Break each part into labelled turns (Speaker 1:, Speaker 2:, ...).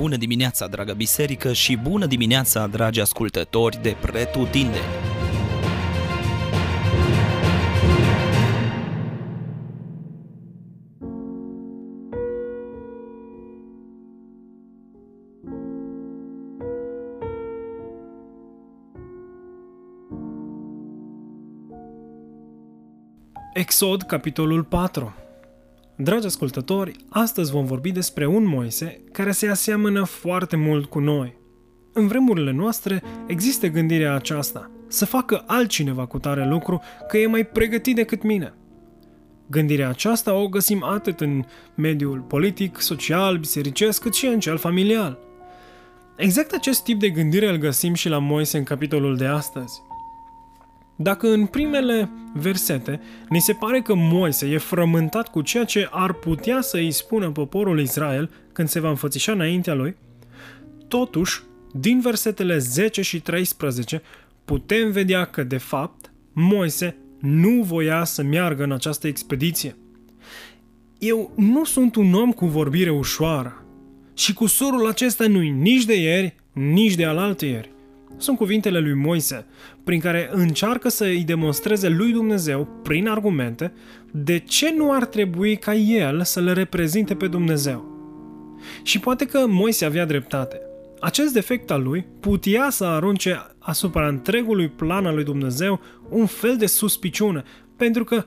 Speaker 1: Bună dimineața, dragă biserică, și bună dimineața, dragi ascultători de Pretutindeni!
Speaker 2: Exod, capitolul 4 Dragi ascultători, astăzi vom vorbi despre un Moise care se aseamănă foarte mult cu noi. În vremurile noastre există gândirea aceasta, să facă altcineva cu tare lucru că e mai pregătit decât mine. Gândirea aceasta o găsim atât în mediul politic, social, bisericesc, cât și în cel familial. Exact acest tip de gândire îl găsim și la Moise în capitolul de astăzi. Dacă în primele versete ni se pare că Moise e frământat cu ceea ce ar putea să îi spună poporul Israel când se va înfățișa înaintea lui, totuși, din versetele 10 și 13, putem vedea că, de fapt, Moise nu voia să meargă în această expediție. Eu nu sunt un om cu vorbire ușoară și cu surul acesta nu-i nici de ieri, nici de alaltă ieri sunt cuvintele lui Moise, prin care încearcă să îi demonstreze lui Dumnezeu, prin argumente, de ce nu ar trebui ca el să le reprezinte pe Dumnezeu. Și poate că Moise avea dreptate. Acest defect al lui putea să arunce asupra întregului plan al lui Dumnezeu un fel de suspiciune, pentru că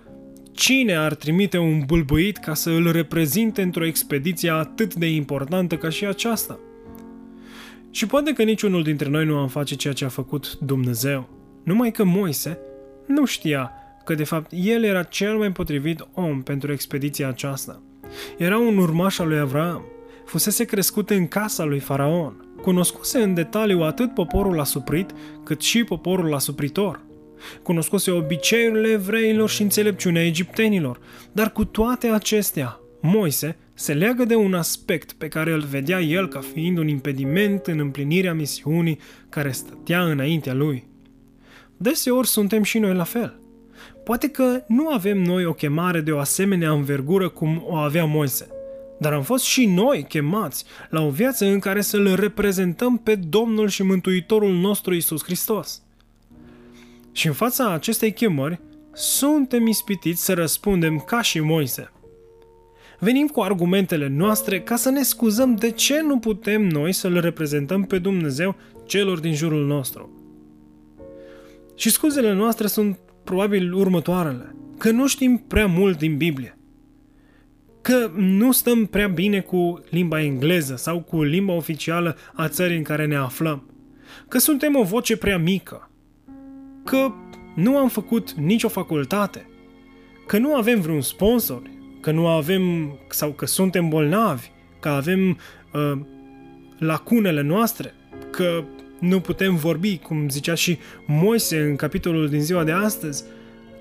Speaker 2: cine ar trimite un bulbuit ca să îl reprezinte într-o expediție atât de importantă ca și aceasta? Și poate că niciunul dintre noi nu am face ceea ce a făcut Dumnezeu. Numai că Moise nu știa că de fapt el era cel mai potrivit om pentru expediția aceasta. Era un urmaș al lui Avram, fusese crescut în casa lui Faraon, cunoscuse în detaliu atât poporul asuprit, cât și poporul asupritor. Cunoscuse obiceiurile evreilor și înțelepciunea egiptenilor, dar cu toate acestea, Moise se leagă de un aspect pe care îl vedea el ca fiind un impediment în împlinirea misiunii care stătea înaintea lui. Deseori suntem și noi la fel. Poate că nu avem noi o chemare de o asemenea învergură cum o avea Moise, dar am fost și noi chemați la o viață în care să-L reprezentăm pe Domnul și Mântuitorul nostru Isus Hristos. Și în fața acestei chemări, suntem ispitiți să răspundem ca și Moise – venim cu argumentele noastre ca să ne scuzăm de ce nu putem noi să-L reprezentăm pe Dumnezeu celor din jurul nostru. Și scuzele noastre sunt probabil următoarele. Că nu știm prea mult din Biblie. Că nu stăm prea bine cu limba engleză sau cu limba oficială a țării în care ne aflăm. Că suntem o voce prea mică. Că nu am făcut nicio facultate. Că nu avem vreun sponsor că nu avem sau că suntem bolnavi, că avem uh, lacunele noastre, că nu putem vorbi, cum zicea și Moise în capitolul din ziua de astăzi,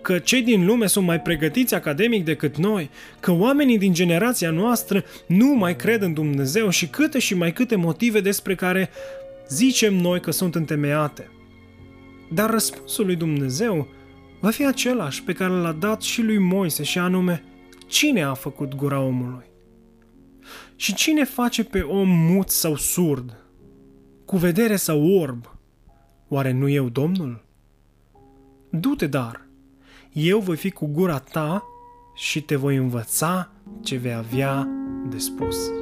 Speaker 2: că cei din lume sunt mai pregătiți academic decât noi, că oamenii din generația noastră nu mai cred în Dumnezeu și câte și mai câte motive despre care zicem noi că sunt întemeiate. Dar răspunsul lui Dumnezeu va fi același pe care l-a dat și lui Moise și anume – Cine a făcut gura omului? Și cine face pe om mut sau surd? Cu vedere sau orb? Oare nu eu Domnul? Du-te dar, eu voi fi cu gura ta și te voi învăța ce vei avea de spus.